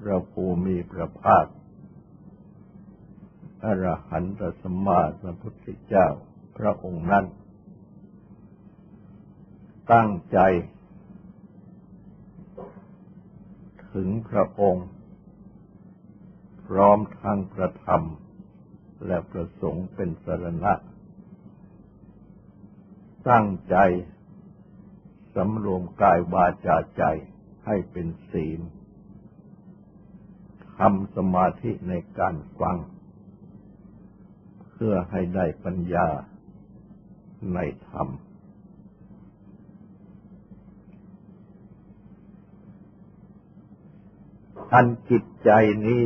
พระภูมิพระภาคอรหันตสมมาสัมพุทธเจ้าพระองค์นั้น ตั้งใจ ถึงพระองค์ พร้อมทั้งประธรรม และประสงค์เป็นสรณะ ตั้งใจสำรวมกายวาจาใจให้เป็นศีล ทำสมาธิในการฟัง เพื่อให้ได้ปัญญาในธรรม อันจิตใจนี้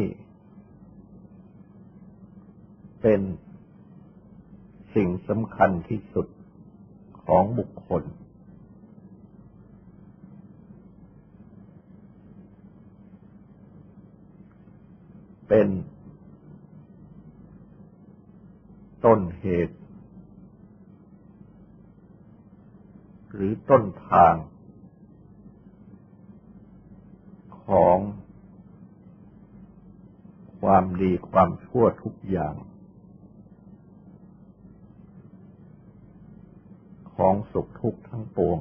เป็นสิ่งสำคัญที่สุดของบุคคล เป็น ต้นเหตุ หรือต้นทาง ของความดีความชั่วทุกอย่าง ของสุขทุกข์ทั้งปวง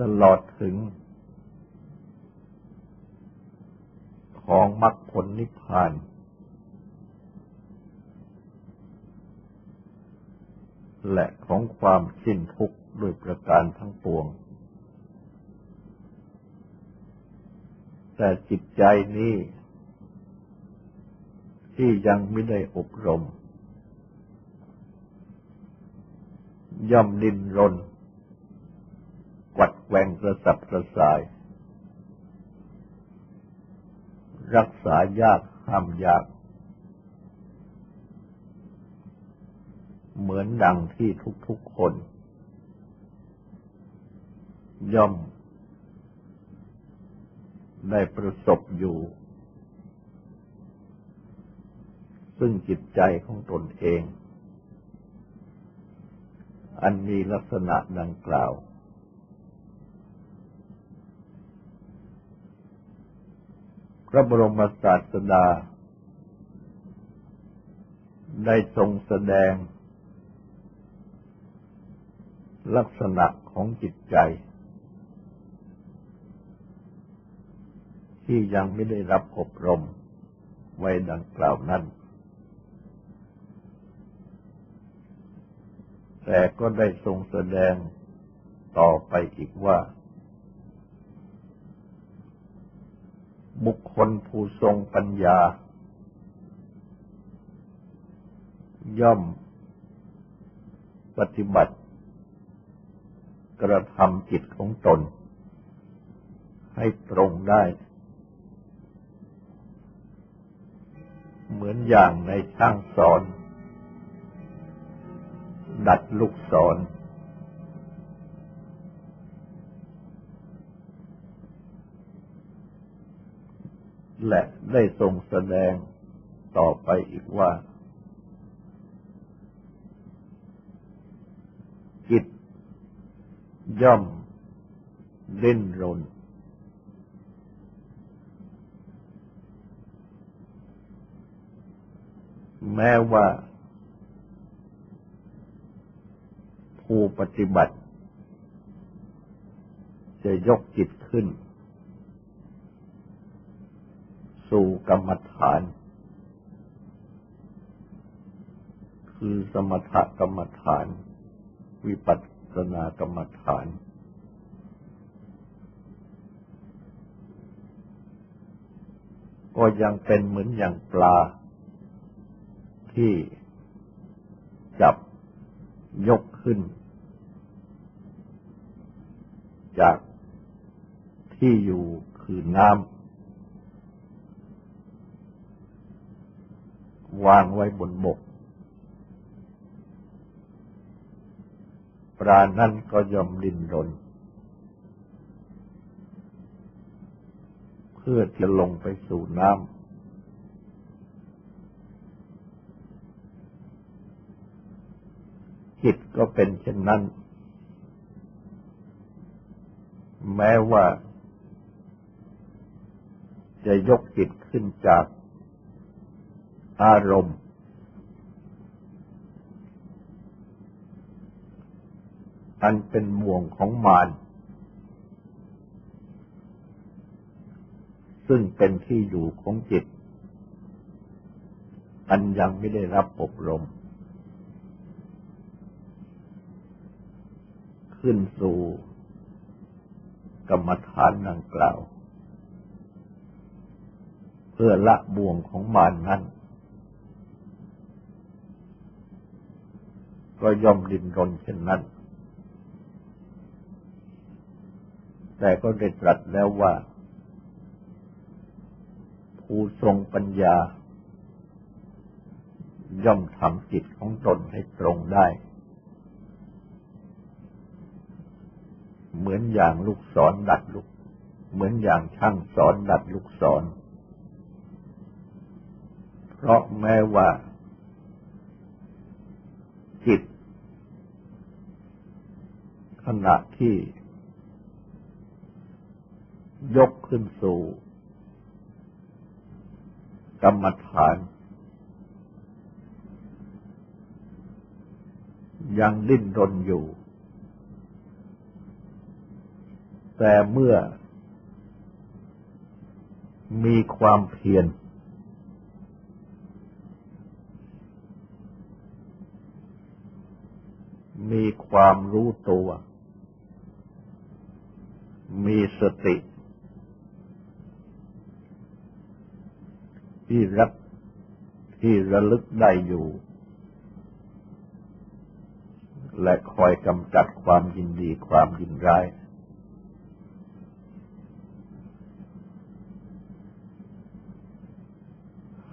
ตลอดถึง ของมรรคผลนิพพาน และของความสิ้นทุกข์โดยประการทั้งปวง แต่จิตใจนี้ ที่ยังไม่ได้อบรม ย่อมดินรน กวัดแกงกระสับกระส่าย รักษายากห้ามยาก เหมือนดังที่ทุกๆคน ย่อม ได้ประสบอยู่ ซึ่งจิตใจของตนเอง อันมีลักษณะดังกล่าว ระบรมศาสดา ได้ทรงแสดง ลักษณะของจิตใจ ที่ยังไม่ได้รับอบรมไว้ดังกล่าวนั้น แต่ก็ได้ทรงแสดงต่อไปอีกว่า บุคคลผู้ทรงปัญญา ย่อม ปฏิบัติ กระทำจิตของตน ให้ตรงได้ เหมือนอย่างในช่างสอน ดัดลูกศร และได้ทรงแสดงต่อไปอีกว่า จิต ย่อมเล่นรน แม้ว่า ผู้ปฏิบัติ จะยกจิตขึ้น สู่กรรมฐาน คือสมถกรรมฐาน วิปัสสนากรรมฐาน ก็ยังเป็นเหมือนอย่างปลา ที่จับยกขึ้น จากที่อยู่คือน้ำ วางไว้บนบกปลานั้นก็ยอมดิ้นรน เพื่อจะลงไปสู่น้ำ จิตก็เป็นเช่นนั้น แม้ว่าจะยกจิตขึ้นจาก อารมณ์ อันเป็นบ่วงของมารซึ่งเป็นที่อยู่ของจิต อันยังไม่ได้รับอบรม ขึ้นสู่กรรมฐานดังกล่าว เพื่อละบ่วงของมารนนั้น ก็ย่อมดิ้นรนเช่นนั้น แต่ก็ได้ตรัสแล้วว่า ผู้ทรงปัญญา ย่อมทำจิตของตนให้ตรงได้ เหมือนอย่างลูกศรดัดลูก เหมือนอย่างช่างสอนดัดลูกศร เพราะแม้ว่า จิต ขณะที่ ยกขึ้นสู่ กรรมฐาน ยังดิ้นรนอยู่ แต่เมื่อ มีความเพียรมีความรู้ตัว มีสติ ที่รักที่ระลึกได้อยู่ และคอยกำจัดความยินดีความยินร้าย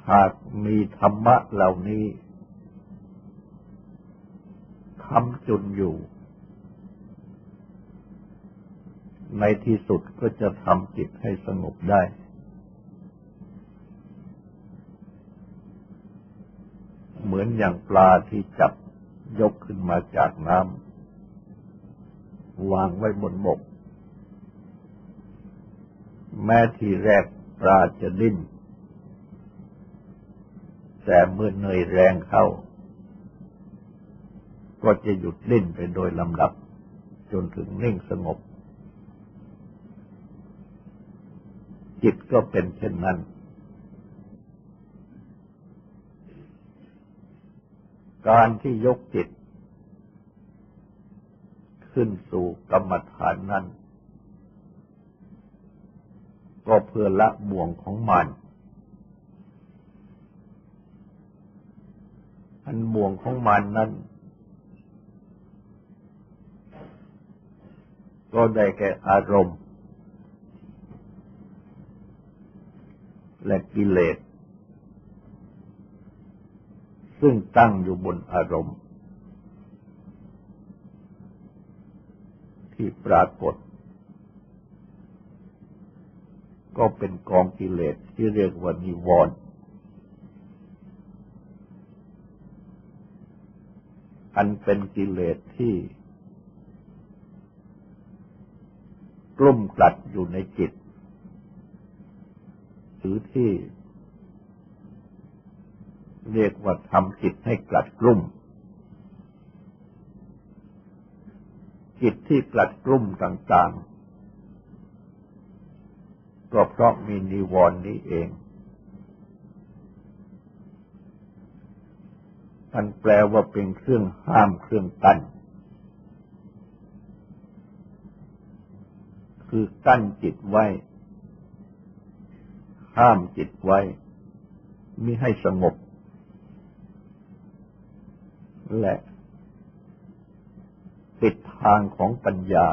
หากมีธรรมะเหล่านี้คำจุนอยู่ ในที่สุดก็จะทำจิตให้สงบได้ เหมือนอย่างปลาที่จับยกขึ้นมาจากน้ำวางไว้บนบก แม้ที่แรกปลาจะดิ้น แต่เมื่อเหนื่อยแรงเข้า ก็จะหยุดเล่นไปโดยลำดับ จนถึงนิ่งสงบ จิตก็เป็นเช่นนั้น การที่ยกจิต ขึ้นสู่กรรมฐานนั้น ก็เพื่อละบ่วงของมันอันบ่วงของมันนั้น ก็ได้แก่อารมณ์ และกิเลส ซึ่งตั้งอยู่บนอารมณ์ ที่ปรากฏ ก็เป็นกองกิเลสที่เรียกว่านิวรณ์อันเป็นกิเลสที่กลุ่มกลัดอยู่ในจิต หรือที่ เรียกว่าทำจิตให้กลัดกลุ่ม จิตที่กลัดกลุ่มต่างๆ ก็เพราะมีนิวรณ์นี้เองอันแปลว่าเป็นเครื่องห้ามเครื่องกั้นคือกั้นจิตไว้ ห้ามจิตไว้มิให้สงบ และปิดทางของปัญญา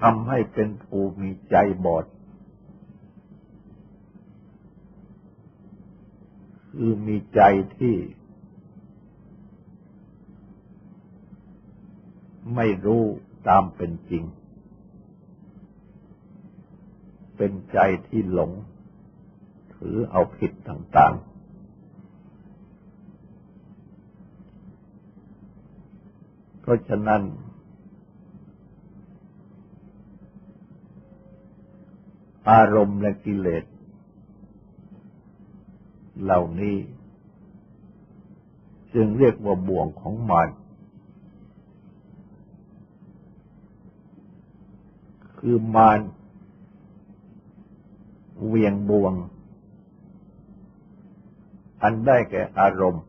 ทำให้เป็นผู้มีใจบอด คือมีใจที่ ไม่รู้ตามเป็นจริง เป็นใจที่หลง ถือเอาผิดต่าง ๆ เพราะฉะนั้น อารมณ์และกิเลส เหล่านี้ จึงเรียกว่าบ่วงของมารคือมาร เวียงบ่วง อันได้แก่อารมณ์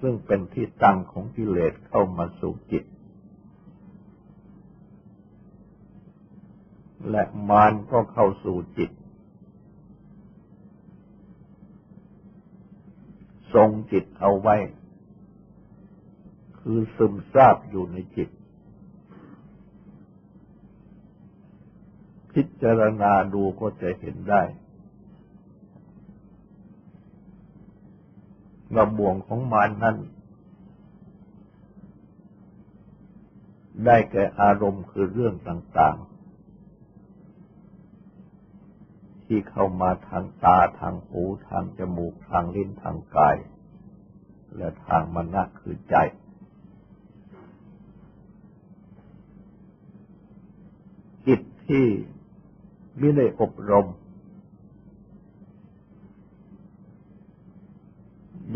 ซึ่งเป็นที่ตั้งของกิเลสเข้ามาสู่จิต และมารก็เข้าสู่จิต ทรงจิตเอาไว้ คือซึมซาบอยู่ในจิต พิจารณาดูก็จะเห็นได้กระบ่วงของมารนั้น ได้แก่อารมณ์คือเรื่องต่าง ๆ ที่เข้ามาทางตาทางหูทางจมูกทางลิ้นทางกาย และทางมณะคือใจ จิตที่ ไม่ได้อบรม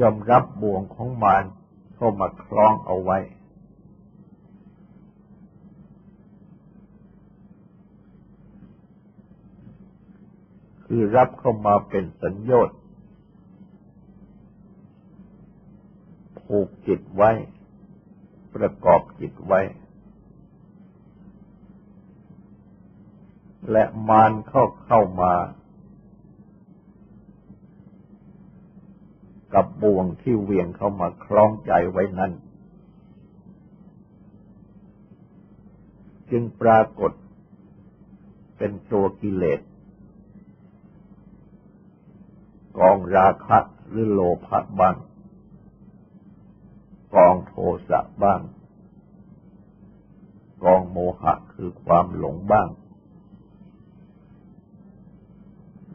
ยอมรับบ่วงของมารเข้ามาคล้องเอาไว้ คือรับเข้ามาเป็นสัญญา์ผูกจิตไว้ ประกอบจิตไว้ และมารเข้าเข้ามา กับบ่วงที่เวียงเข้ามาคล้องใจไว้นั้น จึงปรากฏเป็นตัวกิเลสกองราคะหรือโลภะบ้างกองโทสะบ้าง กองโมหะคือความหลงบ้าง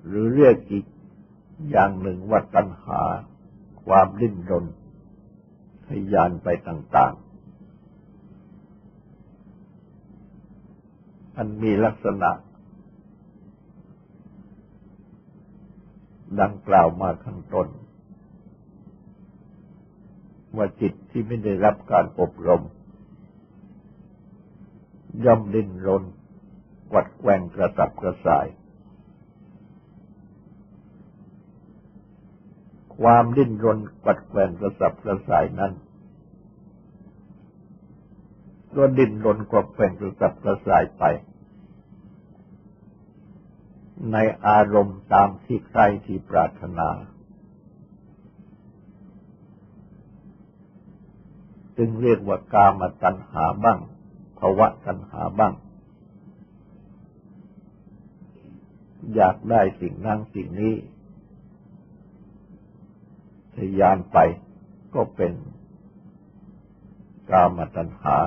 หรือเรียกอีกอย่างหนึ่งว่าตัณหา ความดิ้นรนทยานไปต่างๆ อันมีลักษณะ ดังกล่าวมาข้างต้น ว่าจิตที่ไม่ได้รับการอบรม ย่อมดิ้นรนกวัดแกงกระสับกระส่าย ความดิ้นรนกัดแกงกระสับกระส่ายนั้นก็ดิ้นรนกวัดแกงกระสับกระส่ายไป ในอารมณ์ตามที่ใครที่ปรารถนา จึงเรียกว่ากามตัณหาบ้างภวะตัณหาบ้าง อยากได้สิ่งนั้นสิ่งนี้ ทยานไปก็เป็นกามตัณหา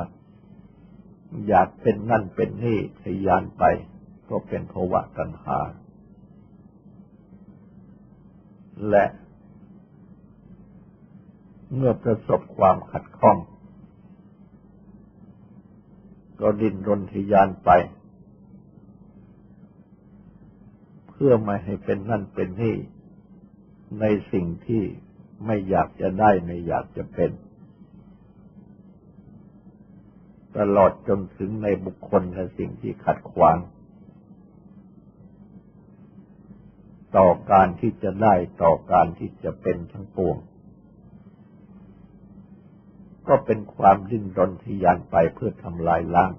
อยากเป็นนั่นเป็นนี่ทยานไป ก็เป็นภวะตัณหา และเมื่อประสบความขัดข้อง ก็ดิ้นรนทยานไป เพื่อไม่ให้เป็นนั่นเป็นนี่ในสิ่งที่ ไม่อยากจะได้ไม่อยากจะเป็น ตลอดจนถึงในบุคคลและสิ่งที่ขัดขวาง ต่อการที่จะได้ต่อการที่จะเป็นทั้งปวง ก็เป็นความดิ้นรนทยานไปเพื่อทำลายล้าง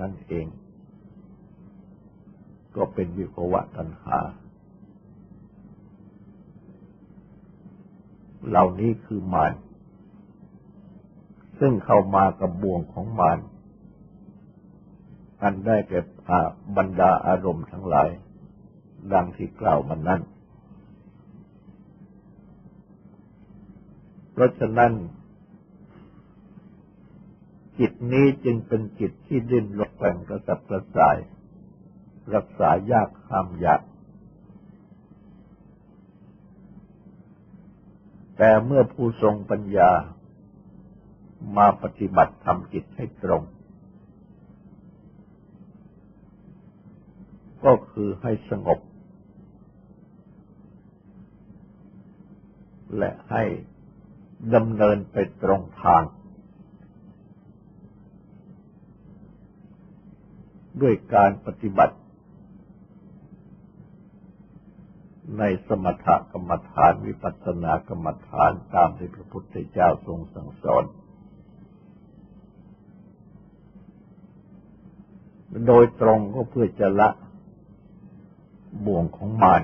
นั่นเอง ก็เป็นวิภวะตัณหา เหล่านี้คือมารซึ่งเข้ามากับบ่วงของมารอันได้แก่บรรดาอารมณ์ทั้งหลาย ดังที่กล่าวมานั้น เพราะฉะนั้น จิตนี้จึงเป็นจิตที่ดิ้นรนแกว่งกระสับกระส่าย รักษายากห้ามยาก แต่เมื่อผู้ทรงปัญญามาปฏิบัติทำจิตให้ตรง ก็คือให้สงบ และให้ดำเนินไปตรงทาง ด้วยการปฏิบัติ ในสมถกรรมฐานวิปัสสนากรรมฐานตามที่พระพุทธเจ้าทรงสั่งสอน โดยตรงก็เพื่อจะละบ่วงของมาร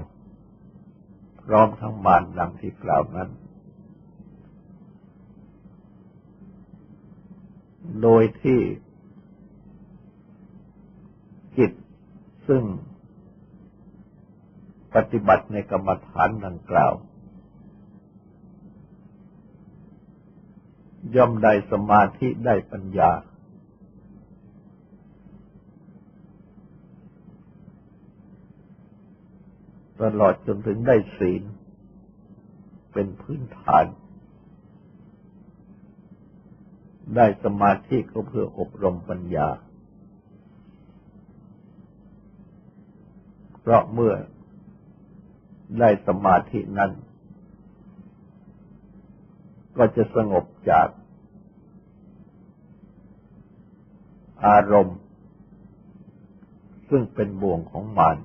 พร้อมทั้งมารดังที่กล่าวนั้น โดยที่จิตซึ่ง ปฏิบัติในกรรมฐานดังกล่าว ย่อมได้สมาธิได้ปัญญา ตลอดจนถึงได้ศีล เป็นพื้นฐาน ได้สมาธิก็เพื่ออบรมปัญญา เพราะเมื่อ ได้สมาธินั้น ก็จะสงบจากอารมณ์ ซึ่งเป็นบ่วงของมาร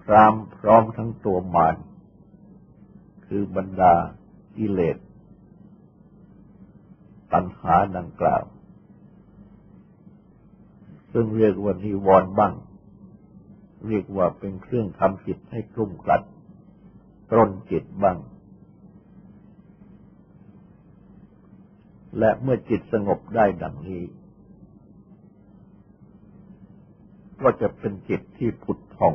พรามพร้อมทั้งตัวมารคือบรรดากิเลส ตัณหาดังกล่าว ซึ่งเรียกว่านิวรณ์บ้าง เรียกว่าเป็นเครื่องทำจิตให้กลุ่มกลัดตรนจิตบ้าง และเมื่อจิตสงบได้ดังนี้ ก็จะเป็นจิตที่ผุดผ่อง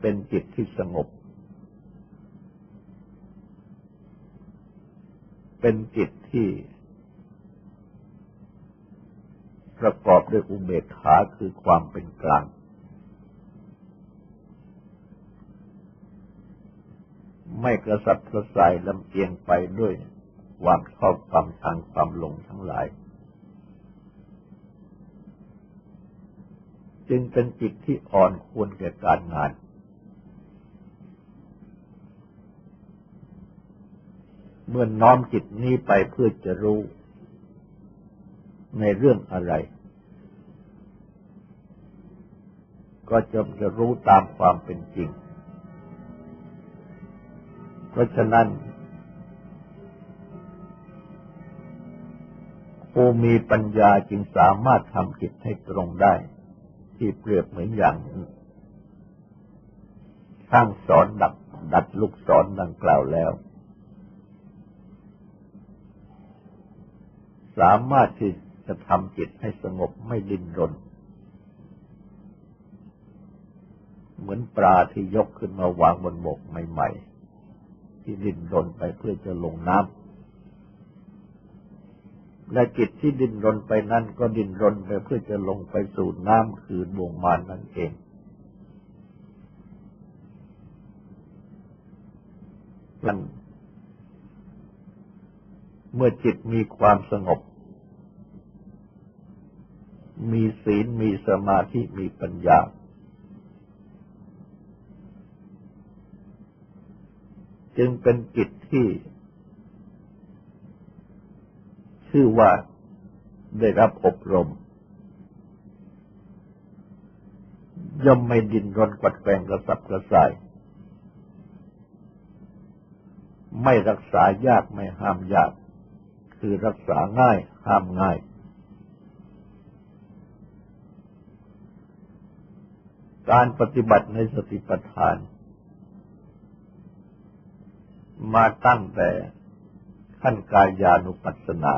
เป็นจิตที่สงบ เป็นจิตที่ ประกอบด้วยอุเบกขาคือความเป็นกลาง ไม่กระสับกระส่ายลำเอียงไปด้วยความชอบความทางความหลงทั้งหลาย จึงเป็นจิตที่อ่อนควรแก่การงาน เมื่อน้อมจิตนี้ไปเพื่อจะรู้ ในเรื่องอะไร ก็จะจะรู้ตามความเป็นจริง เพราะฉะนั้นผู้มีปัญญาจึงสามารถทำจิตให้ตรงได้ ที่เปรียบเหมือนอย่างช่างสอนดัดดัดลูกศรดังกล่าวแล้ว สามารถที่ จะทำจิตให้สงบไม่ดิ้นรน เหมือนปลาที่ยกขึ้นมาวางบนบกใหม่ ๆ ที่ดิ้นรนไปเพื่อจะลงน้ำและจิตที่ดิ้นรนไปนั่นก็ดิ้นรนไปเพื่อจะลงไปสู่น้ำคือบวงมานนั่นเองมันเมื่อจิตมีความสงบ มีศีล มีสมาธิ มีปัญญา จึงเป็นกิจที่ ชื่อว่าได้รับอบรม ย่อมไม่ดินรนกวัดแกงกระสับกระส่าย ไม่รักษายากไม่ห้ามยาก คือรักษาง่ายห้ามง่าย การปฏิบัติในสติปัฏฐาน มาตั้งแต่ขั้นกายานุปัสสนา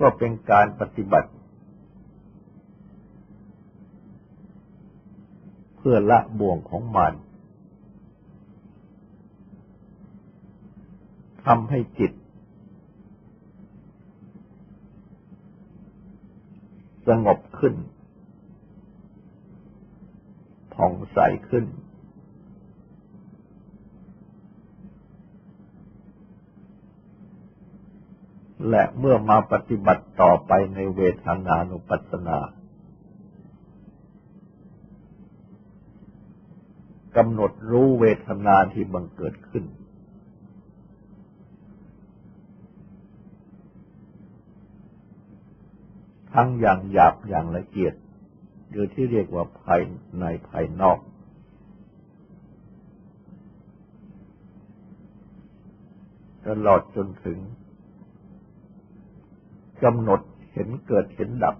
ก็เป็นการปฏิบัติ เพื่อละบ่วงของมันทำให้จิต สงบขึ้น ผ่องใสขึ้น และเมื่อมาปฏิบัติต่อไปในเวทนานุปัสสนากำหนดรู้เวทนาที่บังเกิดขึ้น ทั้งอย่างหยาบอย่างละเอียดหรือที่เรียกว่าภายในภายนอก ตลอดจนถึงกำหนดเห็นเกิดเห็นดับ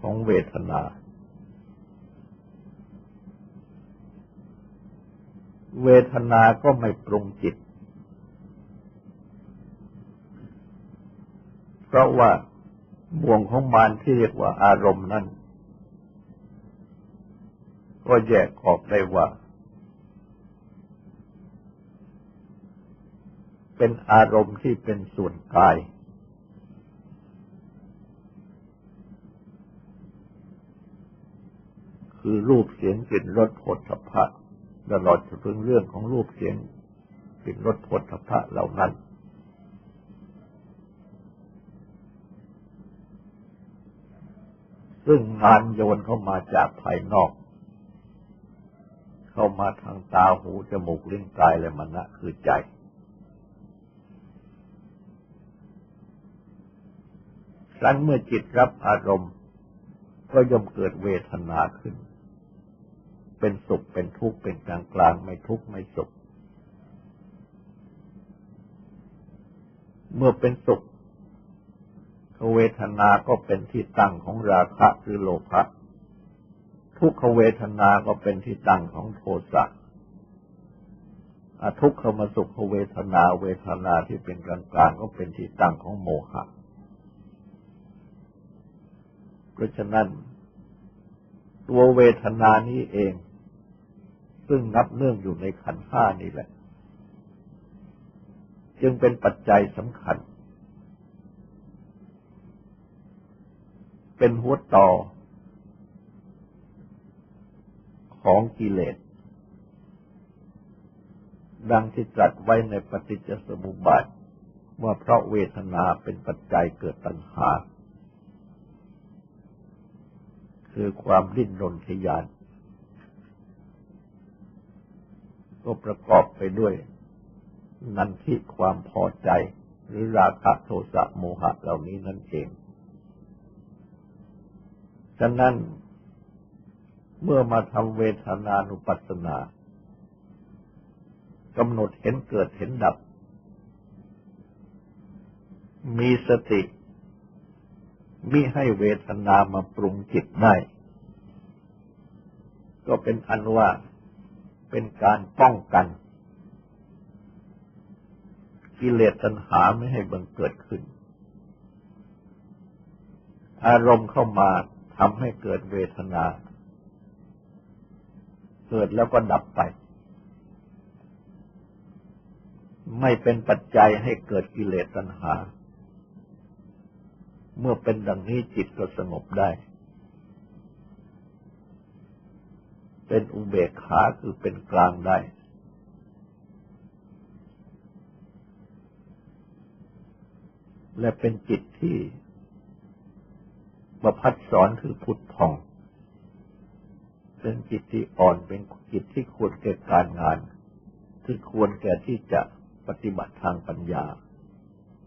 ของเวทนา เวทนาก็ไม่ปรุงจิต เพราะว่า บ่วงของมารที่เรียกว่าอารมณ์นั้นก็แยกออกได้ว่า เป็นอารมณ์ที่เป็นส่วนกาย คือรูปเสียงกลิ่นรสผลทพะตลอดถึงเรื่องของรูปเสียงกลิ่นรสผลทพะเหล่านั้น ซึ่งงานโยนเข้ามาจากภายนอก เข้ามาทางตาหูจมูกลิ้นกายและมณะคือใจ ครั้นเมื่อจิตรับอารมณ์ ก็ย่อมเกิดเวทนาขึ้น เป็นสุขเป็นทุกข์เป็นกลางกลางไม่ทุกข์ไม่สุข เมื่อเป็นสุข เวทนาก็เป็นที่ตั้งของราคะคือโลภะทุกขเวทนาก็เป็นที่ตั้งของโทสะอทุกขมสุขเวทนาเวทนาที่เป็นกลางกลางก็เป็นที่ตั้งของโมหะ เพราะฉะนั้น ตัวเวทนานี้เอง ซึ่งนับเนื่องอยู่ในขันห้านี่แหละ จึงเป็นปัจจัยสำคัญเเป็นหัวต่อ ของกิเลส ดังที่ตรัสไว้ในปฏิจจสมุปบาทว่าเพราะเวทนาเป็นปัจจัยเกิดตัณหา คือความดิ้นรนทยาน ก็ประกอบไปด้วย นันทิความพอใจ หรือราคะโทสะโมหะเหล่านี้นั่นเอง ฉะนั้นเมื่อมาทำเวทนานุปัสสนากำหนดเห็นเกิดเห็นดับ มีสติมิให้เวทนามาปรุงจิตได้ ก็เป็นอันว่าเป็นการป้องกัน กิเลสตัณหาไม่ให้บังเกิดขึ้น อารมณ์เข้ามา ทำให้เกิดเวทนา เกิดแล้วก็ดับไป ไม่เป็นปัจจัยให้เกิดกิเลสตัณหา เมื่อเป็นดังนี้จิตก็สงบได้ เป็นอุเบกขาคือเป็นกลางได้ และเป็นจิตที่ ประพัดสอนคือพุทธพอง เป็นจิตที่อ่อนเป็นจิตที่ควรแก่การงานที่ควรแก่ที่จะปฏิบัติทางปัญญา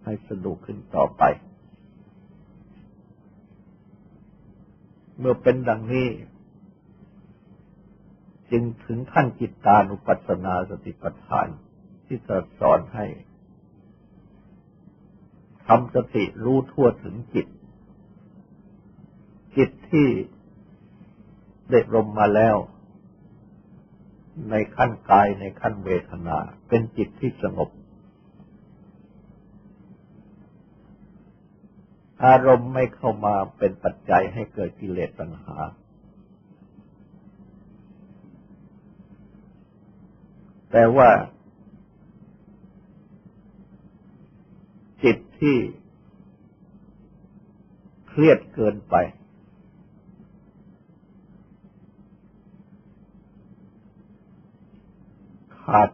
ให้สนุกขึ้นต่อไป เมื่อเป็นดังนี้ จึงถึงขั้นจิตตานุปัสสนาสติปัฏฐานที่จะสอนให้ทำสติรู้ทั่วถึงจิต จิตที่ได้ลมมาแล้ว ในขั้นกายในขั้นเวทนา เป็นจิตที่สงบ อารมณ์ไม่เข้ามาเป็นปัจจัยให้เกิดกิเลสตัณหา แต่ว่า จิตที่เครียดเกินไป ขาด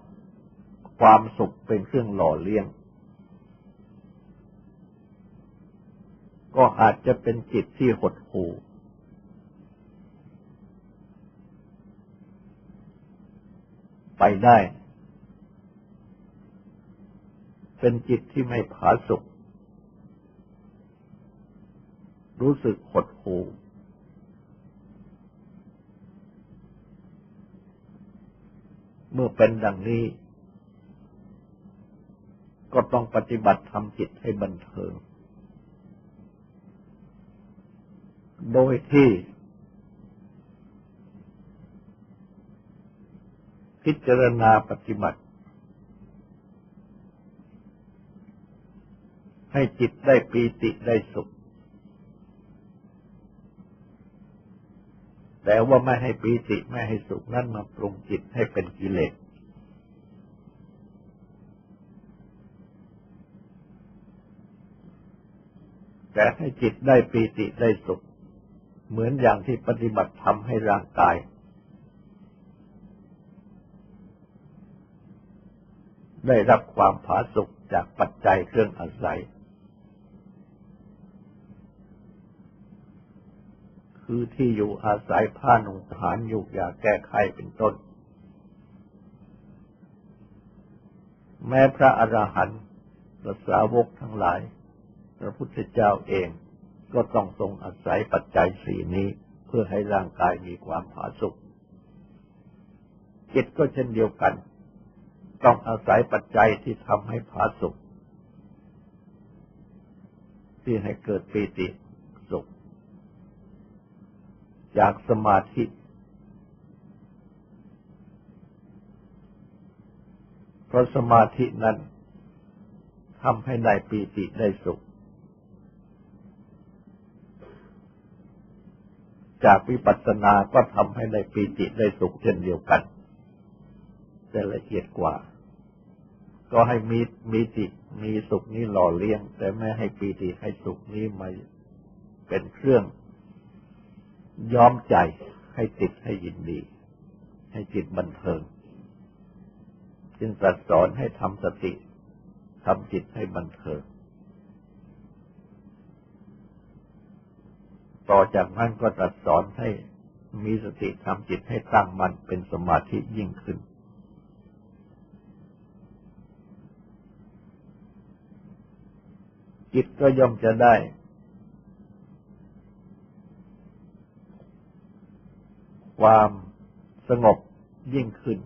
ความสุขเป็นเครื่องหล่อเลี้ยง ก็อาจจะเป็นจิตที่หดหู่ไปได้ เป็นจิตที่ไม่ผาสุกรู้สึกหดหู่ เมื่อเป็นดังนี้ ก็ต้องปฏิบัติทำจิตให้บันเทิง โดยที่พิจารณาปฏิบัติ ให้จิตได้ปีติได้สุข แต่ว่าไม่ให้ปีติไม่ให้สุขนั้นมาปรุงจิตให้เป็นกิเลสแต่ให้จิตได้ปีติได้สุข เหมือนอย่างที่ปฏิบัติทำให้ร่างกาย ได้รับความผาสุกจากปัจจัยเครื่องอาศัย คือที่อยู่อาศัยผ้าหนุงฐานอยู่ยาแก้ไขเป็นต้น แม้พระอรหันต์พระสาวกทั้งหลาย พระพุทธเจ้าเองก็ต้องทรงอาศัยปัจจัยสี่นี้เพื่อให้ร่างกายมีความผาสุกจิตก็เช่นเดียวกัน ต้องอาศัยปัจจัยที่ทำให้ผาสุกที่ให้เกิดปีติ จากสมาธิ เพราะสมาธินั้นทำให้ได้ปีติได้สุข จากวิปัสสนาก็ทำให้ได้ปีติได้สุขเช่นเดียวกัน แต่ละเอียดกว่า ก็ให้มีมีติมีสุขนี้หล่อเลี้ยง แต่ไม่ให้ปีติให้สุขนี้มาเป็นเครื่อง ย้อมใจให้ติดให้ยินดี ให้จิตบันเทิง จึงตรัสสอนให้ทำสติทำจิตให้บันเทิง ต่อจากนั้นก็ตรัสสอนให้มีสติทำจิตให้ตั้งมั่นเป็นสมาธิยิ่งขึ้น จิตก็ย่อมจะได้ ความสงบยิ่งขึ้น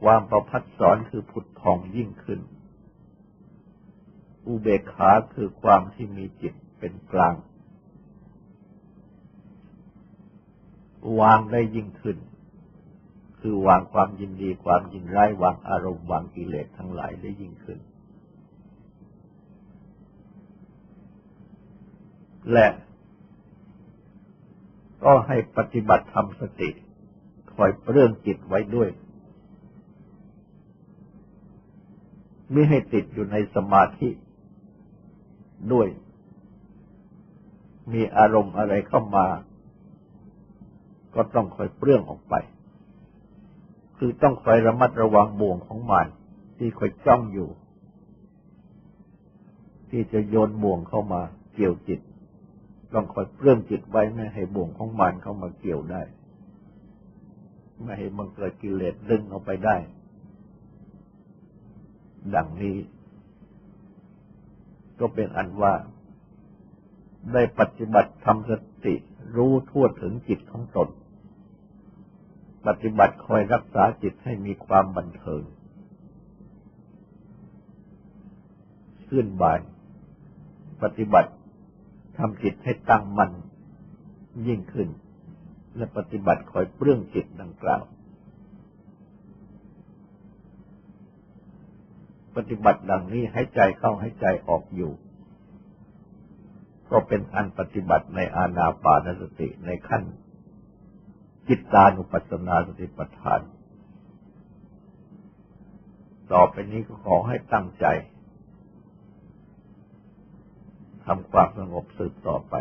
ความประพัดสอนคือผุดผ่องยิ่งขึ้น อุเบกขาคือความที่มีจิตเป็นกลาง วางได้ยิ่งขึ้น คือวางความยินดีความยินร้ายวางอารมณ์วางกิเลสทั้งหลายได้ยิ่งขึ้น และ ก็ให้ปฏิบัติทำสติ คอยเรื่องจิตไว้ด้วยไม่ให้ติดอยู่ในสมาธิด้วย มีอารมณ์อะไรเข้ามา ก็ต้องคอยเปลื้องออกไป คือต้องคอยระมัดระวังบ่วงของมันที่คอยจ้องอยู่ ที่จะโยนบ่วงเข้ามาเกี่ยวจิต ต้องคอยเปลื้องจิตไว้ไม่ให้บ่วงของมันเข้ามาเกี่ยวได้ ไม่ให้มันเกิดกิเลสดึงเอาไปได้ ดังนี้ ก็เป็นอันว่า ได้ปฏิบัติทำสติรู้ทั่วถึงจิตของตน ปฏิบัติคอยรักษาจิตให้มีความบันเทิงขึ้นบาย ปฏิบัติ ทำจิตให้ตั้งมั่นยิ่งขึ้น และปฏิบัติคอยเปลื้องจิตดังกล่าว ปฏิบัติดังนี้ให้ใจเข้าให้ใจออกอยู่ ก็เป็นอันปฏิบัติในอาณาปานสติในขั้น จิตตานุปัสสนาสติปัฏฐาน ต่อไปนี้ก็ขอให้ตั้งใจ ทำความสงบสืบต่อไป